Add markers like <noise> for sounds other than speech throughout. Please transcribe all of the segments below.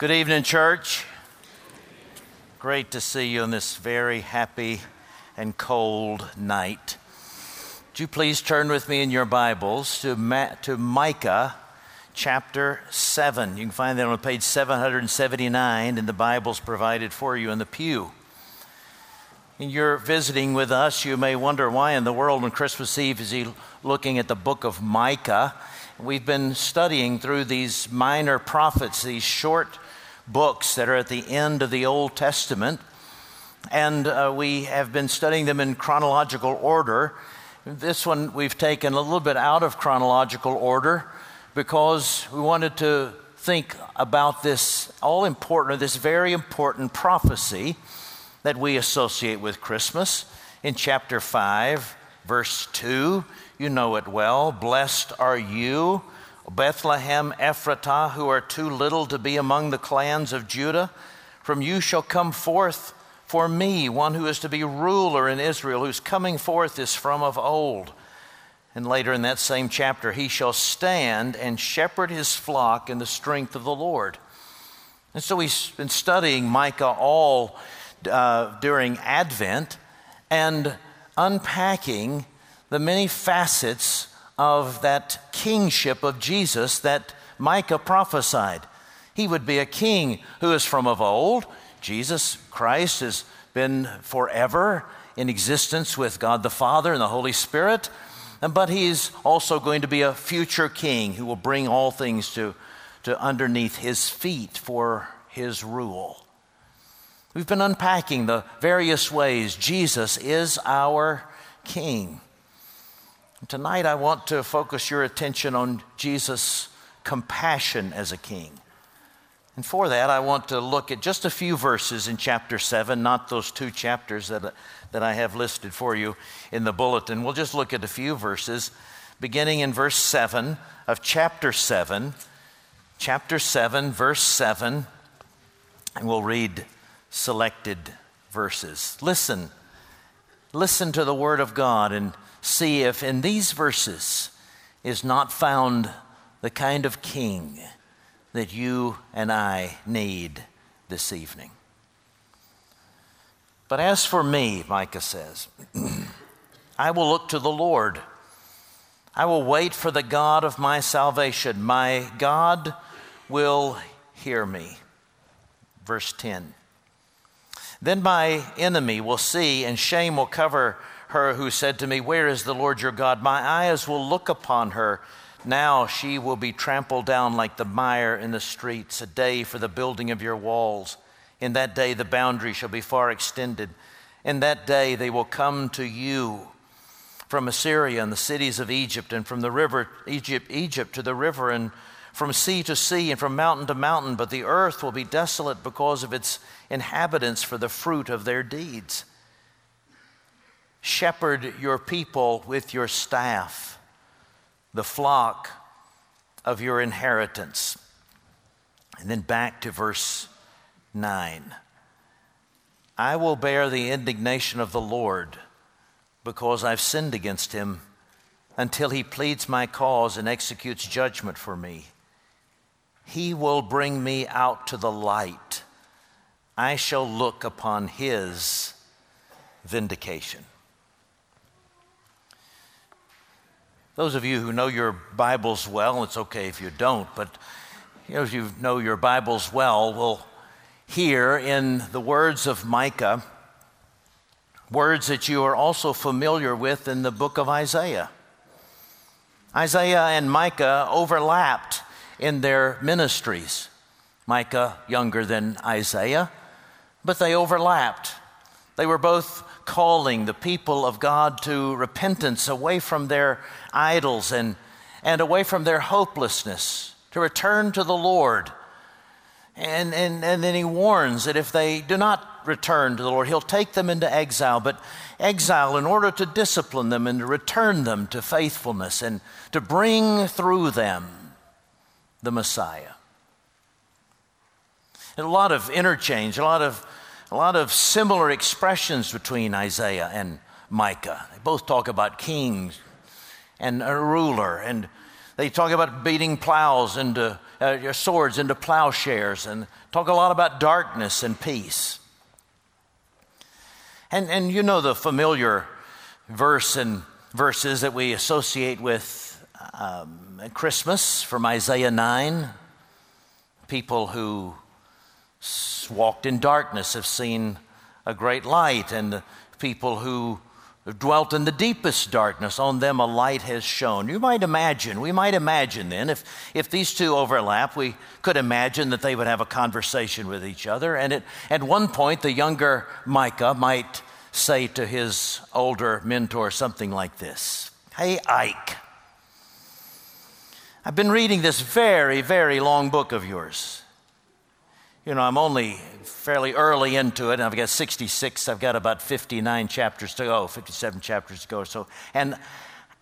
Good evening, church. Great to see you on this very happy and cold night. Would you please turn with me in your Bibles to, Ma- to Micah chapter 7. You can find that on page 779 in the Bibles provided for you in the pew. And you're visiting with us, you may wonder why in the world on Christmas Eve is he looking at the book of Micah. We've been studying through these minor prophets, these short books that are at the end of the Old Testament. And uh, we have been studying them in chronological order. This one we've taken a little bit out of chronological order because we wanted to think about this all important, this very important prophecy that we associate with Christmas. In chapter 5, verse 2, you know it well. Blessed are you Bethlehem, Ephratah, who are too little to be among the clans of Judah. From you shall come forth for me one who is to be ruler in Israel, whose coming forth is from of old. And later in that same chapter, he shall stand and shepherd his flock in the strength of the Lord. And so he's been studying Micah all uh, during Advent and unpacking the many facets of that kingship of Jesus that Micah prophesied. He would be a king who is from of old. Jesus Christ has been forever in existence with God the Father and the Holy Spirit. But he's also going to be a future king who will bring all things to, to underneath his feet for his rule. We've been unpacking the various ways Jesus is our king. Tonight, I want to focus your attention on Jesus' compassion as a king. And for that, I want to look at just a few verses in chapter 7, not those two chapters that, that I have listed for you in the bulletin. We'll just look at a few verses, beginning in verse 7 of chapter 7. Chapter 7, verse 7, and we'll read selected verses. Listen, listen to the word of God and see if in these verses is not found the kind of king that you and I need this evening. But as for me, Micah says, <clears throat> I will look to the Lord. I will wait for the God of my salvation. My God will hear me. Verse 10. Then my enemy will see, and shame will cover her who said to me, Where is the Lord your God? My eyes will look upon her. Now she will be trampled down like the mire in the streets, a day for the building of your walls. In that day the boundary shall be far extended. In that day they will come to you from Assyria and the cities of Egypt, and from the river Egypt, Egypt to the river, and from sea to sea, and from mountain to mountain. But the earth will be desolate because of its inhabitants for the fruit of their deeds. Shepherd your people with your staff, the flock of your inheritance. And then back to verse 9. I will bear the indignation of the Lord because I've sinned against him until he pleads my cause and executes judgment for me. He will bring me out to the light. I shall look upon his vindication. Those of you who know your Bibles well, it's okay if you don't, but those of you know your Bibles well will hear in the words of Micah words that you are also familiar with in the book of Isaiah. Isaiah and Micah overlapped in their ministries. Micah younger than Isaiah, but they overlapped. They were both calling the people of God to repentance away from their idols and, and away from their hopelessness, to return to the Lord. And, and, and then he warns that if they do not return to the Lord, he'll take them into exile, but exile in order to discipline them and to return them to faithfulness and to bring through them the Messiah. And a lot of interchange, a lot of, a lot of similar expressions between Isaiah and Micah. They both talk about kings, and a ruler. And they talk about beating plows into uh, your swords into plowshares and talk a lot about darkness and peace. And, and you know the familiar verse and verses that we associate with um, Christmas from Isaiah 9. People who walked in darkness have seen a great light, and people who dwelt in the deepest darkness, on them a light has shone. You might imagine, we might imagine then, if, if these two overlap, we could imagine that they would have a conversation with each other. And it, at one point, the younger Micah might say to his older mentor something like this Hey, Ike, I've been reading this very, very long book of yours. You know, I'm only fairly early into it, I've got 66. I've got about 59 chapters to go, 57 chapters to go. So, and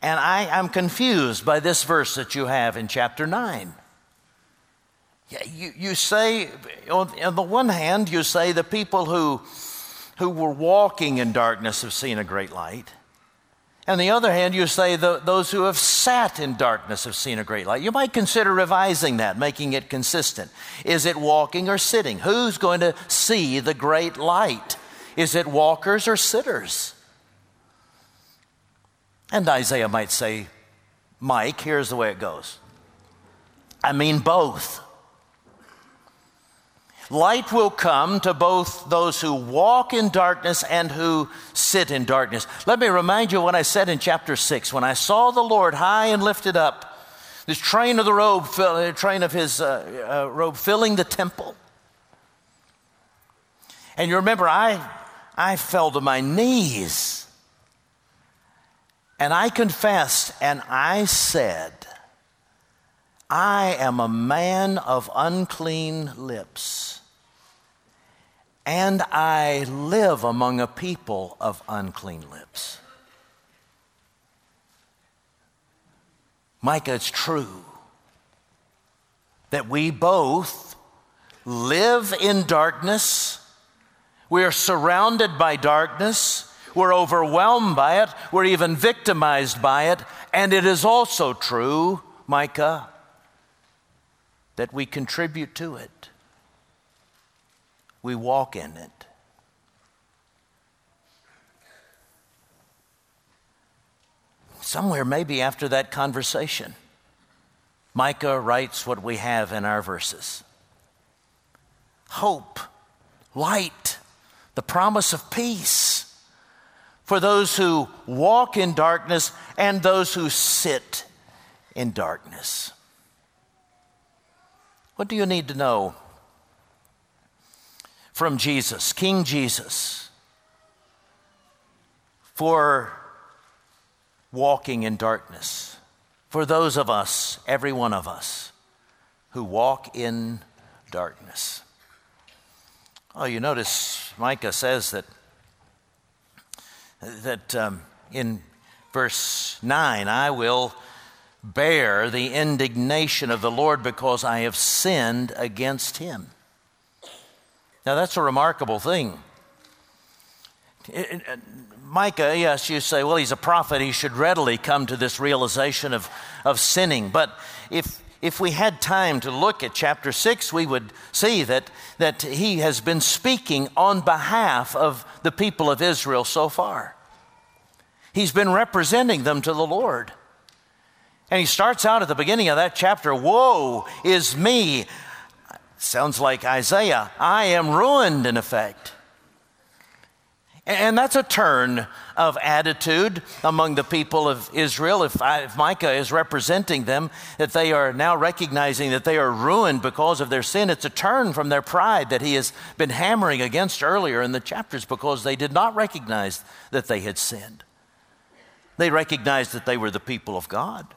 and I, am confused by this verse that you have in chapter 9. You, you say, on the one hand, you say the people who, who were walking in darkness have seen a great light. On the other hand, you say those who have sat in darkness have seen a great light. You might consider revising that, making it consistent. Is it walking or sitting? Who's going to see the great light? Is it walkers or sitters? And Isaiah might say, Mike, here's the way it goes. I mean both. Light will come to both those who walk in darkness and who sit in darkness. Let me remind you what I said in chapter 6 when I saw the Lord high and lifted up, this train of the robe, train of his uh, uh, robe filling the temple. And you remember, I, I fell to my knees and I confessed and I said, I am a man of unclean lips and I live among a people of unclean lips. Micah, it's true that we both live in darkness. We are surrounded by darkness. We're overwhelmed by it. We're even victimized by it. And it is also true, Micah, that we contribute to it we walk in it. Somewhere, maybe after that conversation, Micah writes what we have in our verses hope, light, the promise of peace for those who walk in darkness and those who sit in darkness. What do you need to know from Jesus, King Jesus, for walking in darkness. For those of us, every one of us, who walk in darkness. Oh, you notice Micah says that, that um, in verse 9, I will bear the indignation of the Lord because I have sinned against him. Now, that's a remarkable thing. It, uh, Micah, yes, you say, well, he's a prophet. He should readily come to this realization of, of sinning. But if, if we had time to look at chapter 6, we would see that, that he has been speaking on behalf of the people of Israel so far. He's been representing them to the Lord. And he starts out at the beginning of that chapter Woe is me! Sounds like Isaiah. I am ruined, in effect. And that's a turn of attitude among the people of Israel. If, I, if, Micah is representing them, that they are now recognizing that they are ruined because of their sin, it's a turn from their pride that he has been hammering against earlier in the chapters because they did not recognize that they had sinned. They recognized that they were the people of God.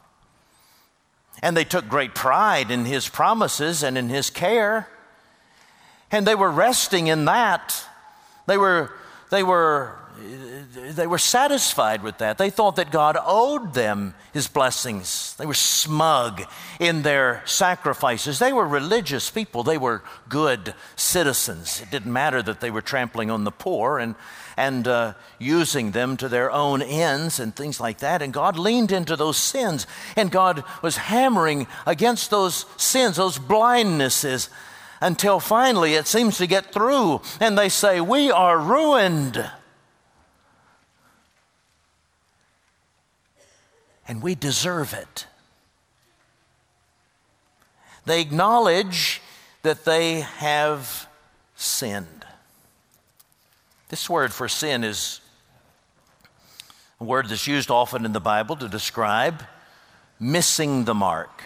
And they took great pride in his promises and in his care. And they were resting in that. They were, they were they were satisfied with that. They thought that God owed them his blessings. They were smug in their sacrifices. They were religious people. They were good citizens. It didn't matter that they were trampling on the poor and, and uh, using them to their own ends and things like that. And God leaned into those sins, and God was hammering against those sins, those blindnesses, until finally it seems to get through. And they say, We are ruined. And we deserve it. They acknowledge that they have sinned. This word for sin is a word that's used often in the Bible to describe missing the mark.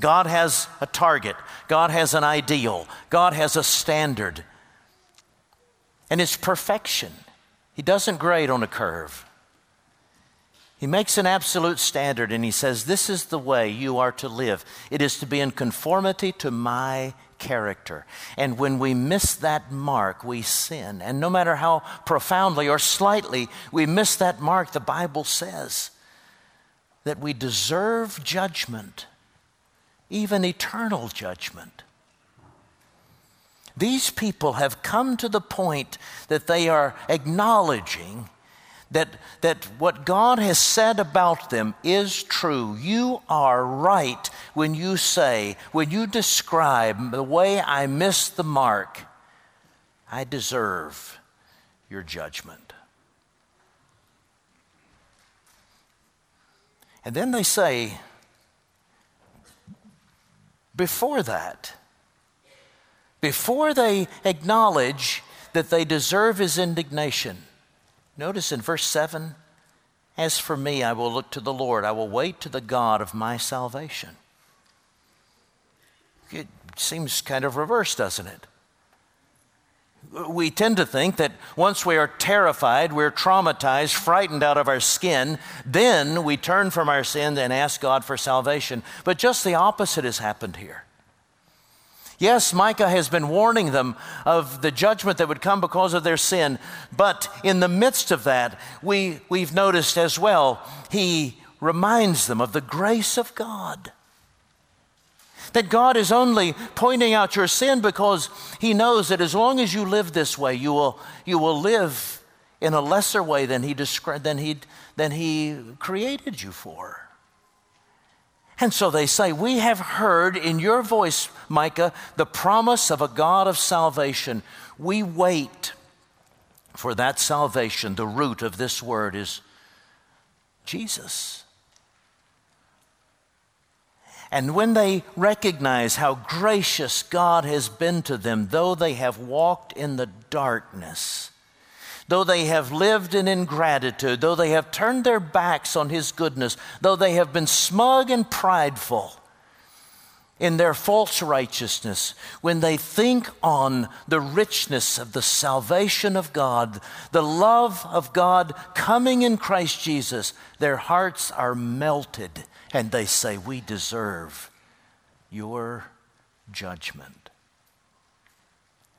God has a target, God has an ideal, God has a standard, and it's perfection. He doesn't grade on a curve. He makes an absolute standard and he says, This is the way you are to live. It is to be in conformity to my character. And when we miss that mark, we sin. And no matter how profoundly or slightly we miss that mark, the Bible says that we deserve judgment, even eternal judgment. These people have come to the point that they are acknowledging that, that what God has said about them is true. You are right when you say, when you describe the way I missed the mark, I deserve your judgment. And then they say, before that, before they acknowledge that they deserve his indignation, Notice in verse 7 As for me, I will look to the Lord, I will wait to the God of my salvation. It seems kind of reversed, doesn't it? We tend to think that once we are terrified, we're traumatized, frightened out of our skin, then we turn from our sin and ask God for salvation. But just the opposite has happened here. Yes, Micah has been warning them of the judgment that would come because of their sin, but in the midst of that, we, we've noticed as well, he reminds them of the grace of God. That God is only pointing out your sin because He knows that as long as you live this way, you will, you will live in a lesser way than He, descri- than, he, than he created you for. And so they say, We have heard in your voice, Micah, the promise of a God of salvation. We wait for that salvation. The root of this word is Jesus. And when they recognize how gracious God has been to them, though they have walked in the darkness, though they have lived in ingratitude, though they have turned their backs on His goodness, though they have been smug and prideful in their false righteousness, when they think on the richness of the salvation of God, the love of God coming in Christ Jesus, their hearts are melted and they say, We deserve your judgment.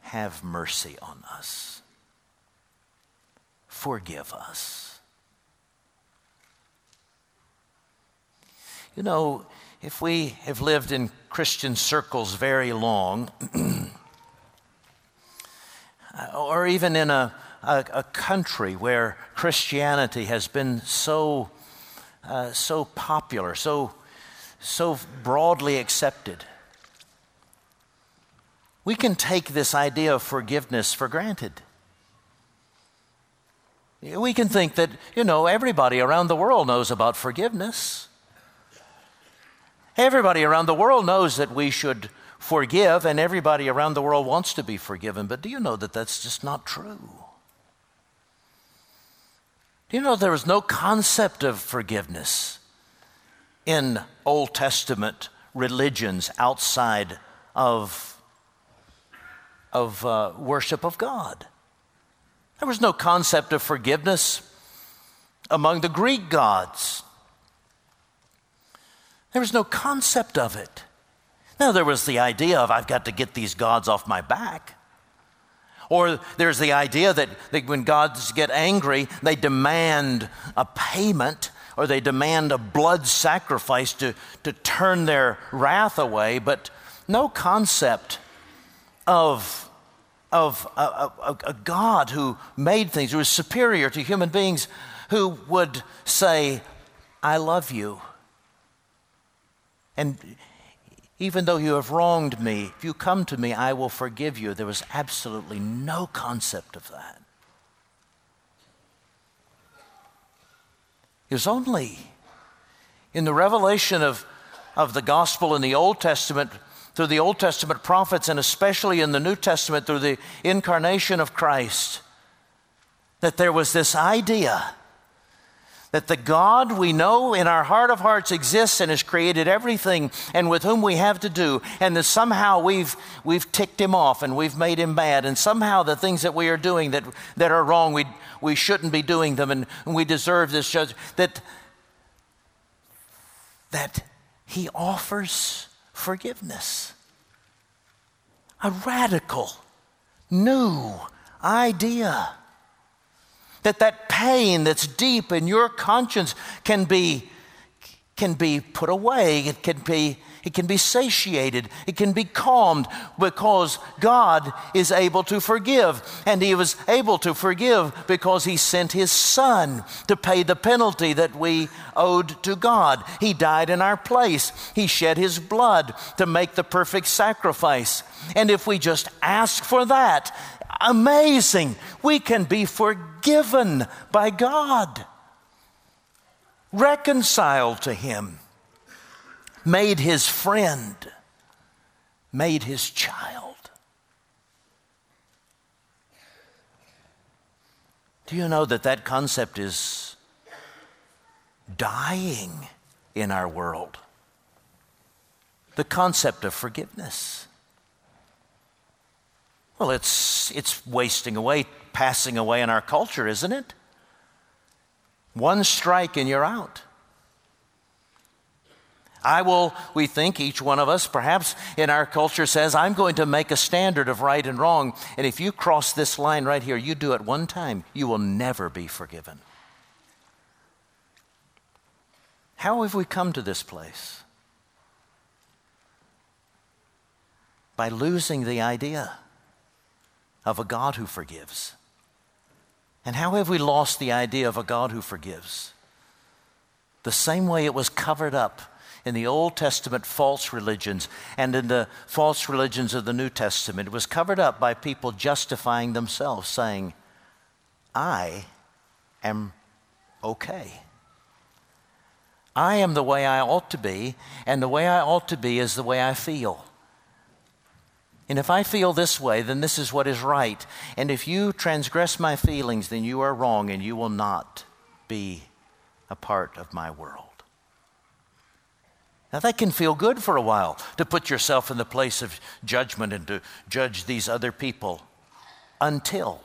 Have mercy on us forgive us. You know, if we have lived in Christian circles very long, <clears throat> or even in a, a, a, country where Christianity has been so, uh, so popular, so, so broadly accepted, we can take this idea of forgiveness for granted. We can think that, you know, everybody around the world knows about forgiveness. Everybody around the world knows that we should forgive, and everybody around the world wants to be forgiven. But do you know that that's just not true? Do you know there was no concept of forgiveness in Old Testament religions outside of, of uh, worship of God? There was no concept of forgiveness among the Greek gods. There was no concept of it. Now, there was the idea of, I've got to get these gods off my back. Or there's the idea that, that when gods get angry, they demand a payment or they demand a blood sacrifice to, to turn their wrath away, but no concept of, of a, a, a God who made things, who is superior to human beings, who would say, I love you. And even though you have wronged me, if you come to me, I will forgive you. There was absolutely no concept of that. It was only in the revelation of, of the gospel in the Old Testament, through the Old Testament prophets, and especially in the New Testament through the incarnation of Christ, that there was this idea that the God we know in our heart of hearts exists and has created everything and with whom we have to do, and that somehow we've, we've ticked him off and we've made him bad, and somehow the things that we are doing that, that are wrong, we, we shouldn't be doing them, and, and we deserve this judgment, that, that he offers forgiveness. A radical, new idea that that pain that's deep in your conscience can be, can be put away. It can be, it can be satiated. It can be calmed because God is able to forgive. And He was able to forgive because He sent His Son to pay the penalty that we owed to God. He died in our place. He shed His blood to make the perfect sacrifice. And if we just ask for that amazing. We can be forgiven by God, reconciled to Him, made His friend, made His child. Do you know that that concept is dying in our world? The concept of forgiveness. Well, it's, it's wasting away, passing away in our culture, isn't it? One strike and you're out. I will, we think, each one of us, perhaps in our culture, says, I'm going to make a standard of right and wrong. And if you cross this line right here, you do it one time, you will never be forgiven. How have we come to this place? By losing the idea of a God who forgives. And how have we lost the idea of a God who forgives? The same way it was covered up in the Old Testament false religions and in the false religions of the New Testament. It was covered up by people justifying themselves, saying, I am okay. I am the way I ought to be, and the way I ought to be is the way I feel. And if I feel this way, then this is what is right. And if you transgress my feelings, then you are wrong and you will not be a part of my world. Now, that can feel good for a while to put yourself in the place of judgment and to judge these other people until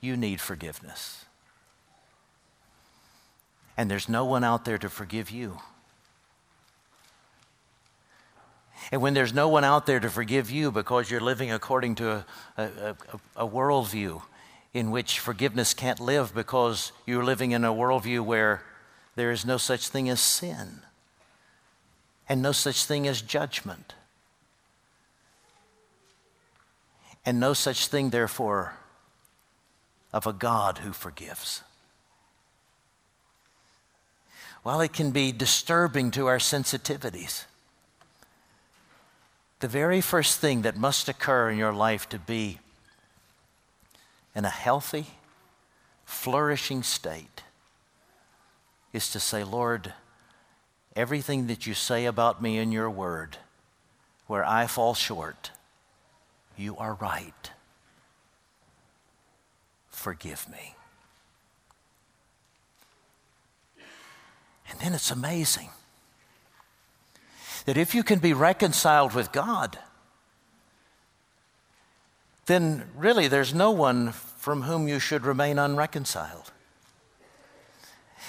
you need forgiveness. And there's no one out there to forgive you. And when there's no one out there to forgive you because you're living according to a, a, a, a worldview in which forgiveness can't live because you're living in a worldview where there is no such thing as sin and no such thing as judgment. And no such thing, therefore, of a God who forgives. While it can be disturbing to our sensitivities, the very first thing that must occur in your life to be in a healthy, flourishing state is to say, Lord, everything that you say about me in your word, where I fall short, you are right. Forgive me. And then it's amazing that if you can be reconciled with God, then really there's no one from whom you should remain unreconciled.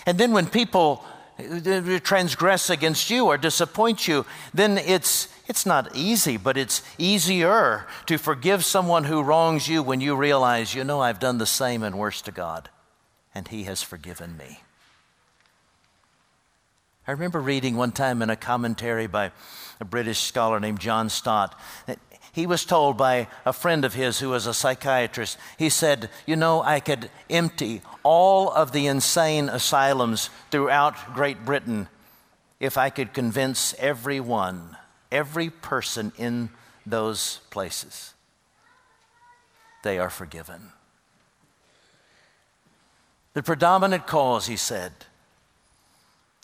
And then when people uh, transgress against you or disappoint you, then it's, It's not easy, but it's easier to forgive someone who wrongs you when you realize, you know, I've done the same and worse to God, and He has forgiven me. I remember reading one time in a commentary by a British scholar named John Stott that he was told by a friend of his who was a psychiatrist, he said, You know, I could empty all of the insane asylums throughout Great Britain if I could convince everyone, every person in those places, they are forgiven. The predominant cause, he said,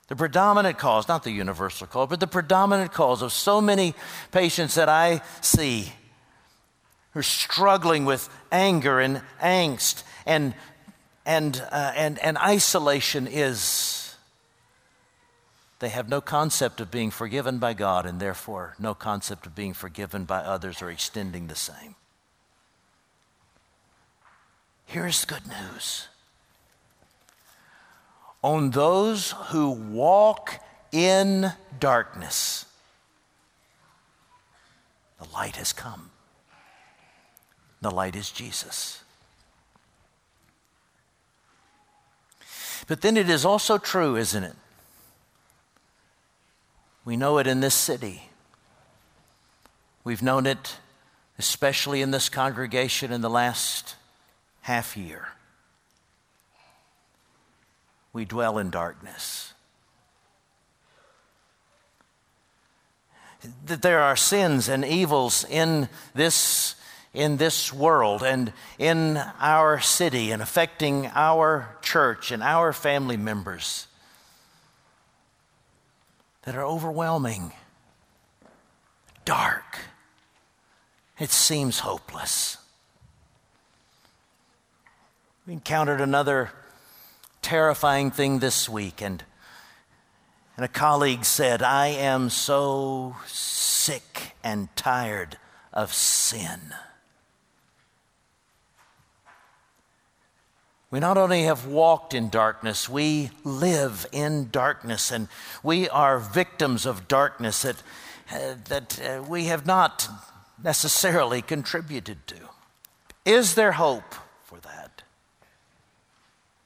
the predominant cause, not the universal cause, but the predominant cause of so many patients that I see who are struggling with anger and angst and, and, uh, and, and isolation is they have no concept of being forgiven by God and therefore no concept of being forgiven by others or extending the same. Here's the good news on those who walk in darkness. The light has come. The light is Jesus. But then it is also true, isn't it? We know it in this city. We've known it especially in this congregation in the last half year we dwell in darkness. That there are sins and evils in this, in this world and in our city and affecting our church and our family members that are overwhelming, dark. It seems hopeless. We encountered another terrifying thing this week, and, and a colleague said, I am so sick and tired of sin. We not only have walked in darkness, we live in darkness, and we are victims of darkness that, uh, that uh, we have not necessarily contributed to. Is there hope?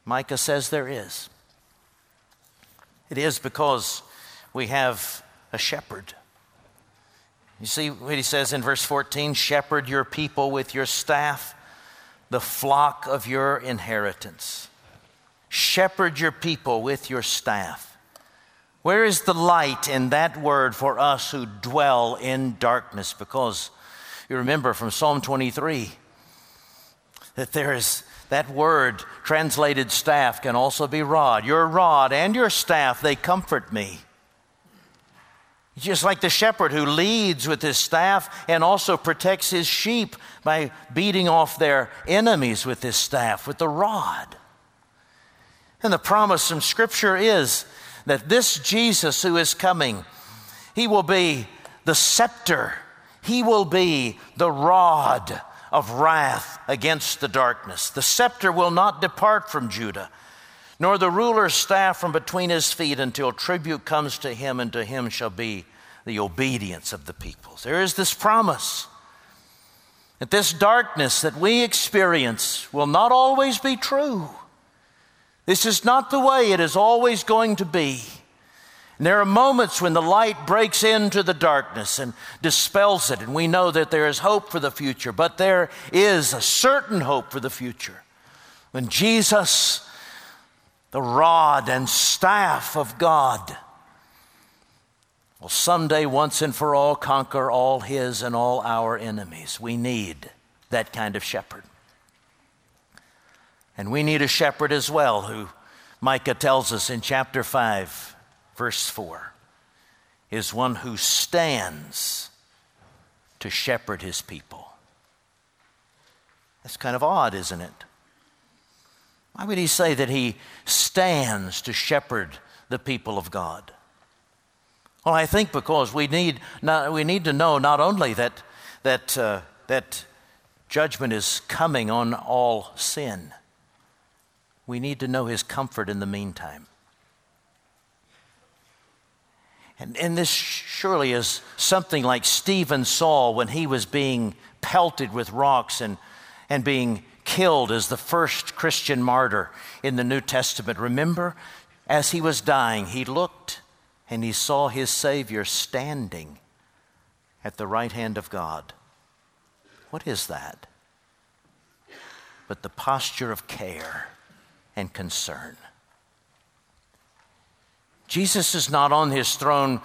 Micah says there is. It is because we have a shepherd. You see what he says in verse 14 Shepherd your people with your staff, the flock of your inheritance. Shepherd your people with your staff. Where is the light in that word for us who dwell in darkness? Because you remember from Psalm 23 that there is that word translated staff can also be rod. Your rod and your staff, they comfort me. Just like the shepherd who leads with his staff and also protects his sheep by beating off their enemies with his staff, with the rod. And the promise from Scripture is that this Jesus who is coming, he will be the scepter, he will be the rod of wrath against the darkness. The scepter will not depart from Judah, nor the ruler's staff from between his feet until tribute comes to him, and to him shall be the obedience of the peoples. There is this promise that this darkness that we experience will not always be true. This is not the way it is always going to be. And there are moments when the light breaks into the darkness and dispels it, and we know that there is hope for the future, but there is a certain hope for the future. When Jesus, the rod and staff of God, will someday once and for all conquer all his and all our enemies. We need that kind of shepherd. And we need a shepherd as well, who Micah tells us in chapter 5 verse 4, is one who stands to shepherd his people. That's kind of odd, isn't it? Why would he say that he stands to shepherd the people of God? Well, I think because we need, not, we need to know not only that, that, uh, that judgment is coming on all sin, we need to know his comfort in the meantime. And, and this surely is something like Stephen saw when he was being pelted with rocks and, and being killed as the first Christian martyr in the New Testament. Remember, as he was dying, he looked and he saw his Savior standing at the right hand of God. What is that? But the posture of care and concern. Jesus is not on his throne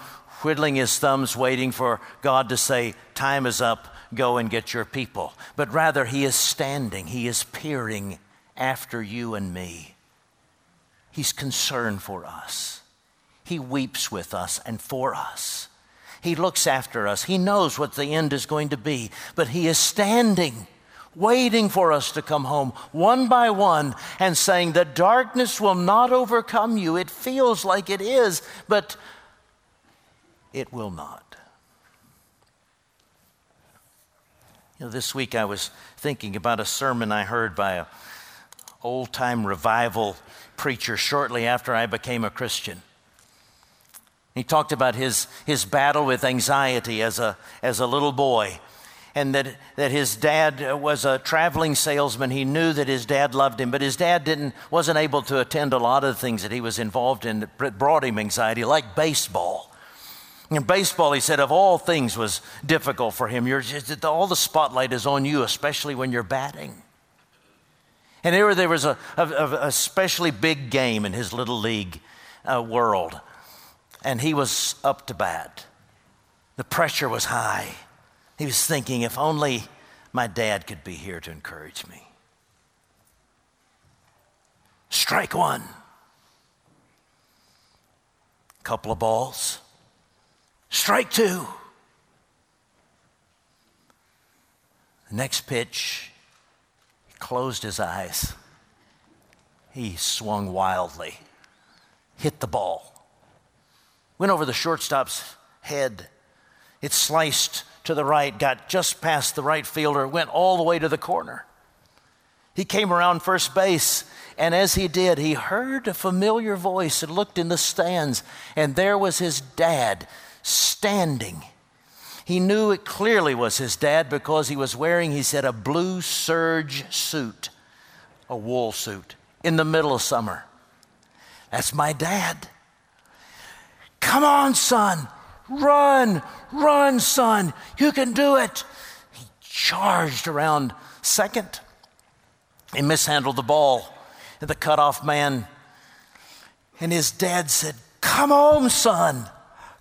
whittling his thumbs, waiting for God to say, Time is up, go and get your people. But rather, he is standing, he is peering after you and me. He's concerned for us. He weeps with us and for us. He looks after us. He knows what the end is going to be, but He is standing, waiting for us to come home one by one and saying, The darkness will not overcome you. It feels like it is, but it will not. You know, this week I was thinking about a sermon I heard by a old time revival preacher shortly after I became a Christian. He talked about his, his battle with anxiety as a, as a little boy, and that, that his dad was a traveling salesman. He knew that his dad loved him, but his dad didn't, wasn't able to attend a lot of the things that he was involved in that brought him anxiety, like baseball. And baseball, he said, of all things was difficult for him. Just, all the spotlight is on you, especially when you're batting. And there, there was a, a, a especially big game in his little league uh, world and he was up to bat. The pressure was high. He was thinking, if only my dad could be here to encourage me. Strike one. Couple of balls. Strike two. The next pitch, he closed his eyes. He swung wildly, hit the ball went over the shortstop's head. It sliced to the right, got just past the right fielder, went all the way to the corner. He came around first base, and as he did, he heard a familiar voice and looked in the stands, and there was his dad standing. He knew it clearly was his dad because he was wearing, he said, a blue serge suit, a wool suit, in the middle of summer. That's my dad. Come on, son. Run, run, son. You can do it. He charged around second. He mishandled the ball And the cutoff man. And his dad said, Come home, son.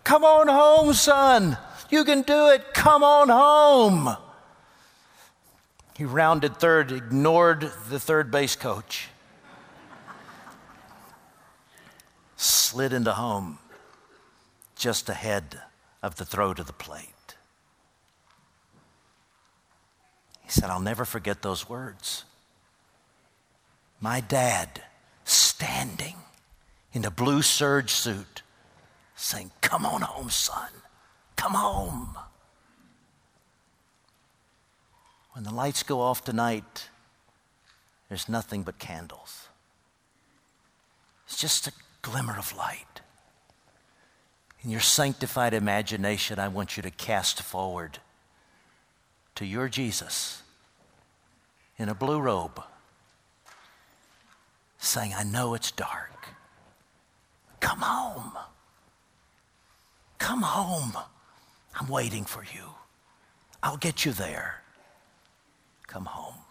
Come on home, son. You can do it. Come on home. He rounded third, ignored the third base coach, slid into home just ahead of the throw to the plate. He said, I'll never forget those words. My dad standing in a blue serge suit saying, Come on home, son. Come home. When the lights go off tonight, there's nothing but candles. It's just a glimmer of light. In your sanctified imagination, I want you to cast forward to your Jesus in a blue robe, saying, I know it's dark. Come home. Come home. I'm waiting for you. I'll get you there. Come home.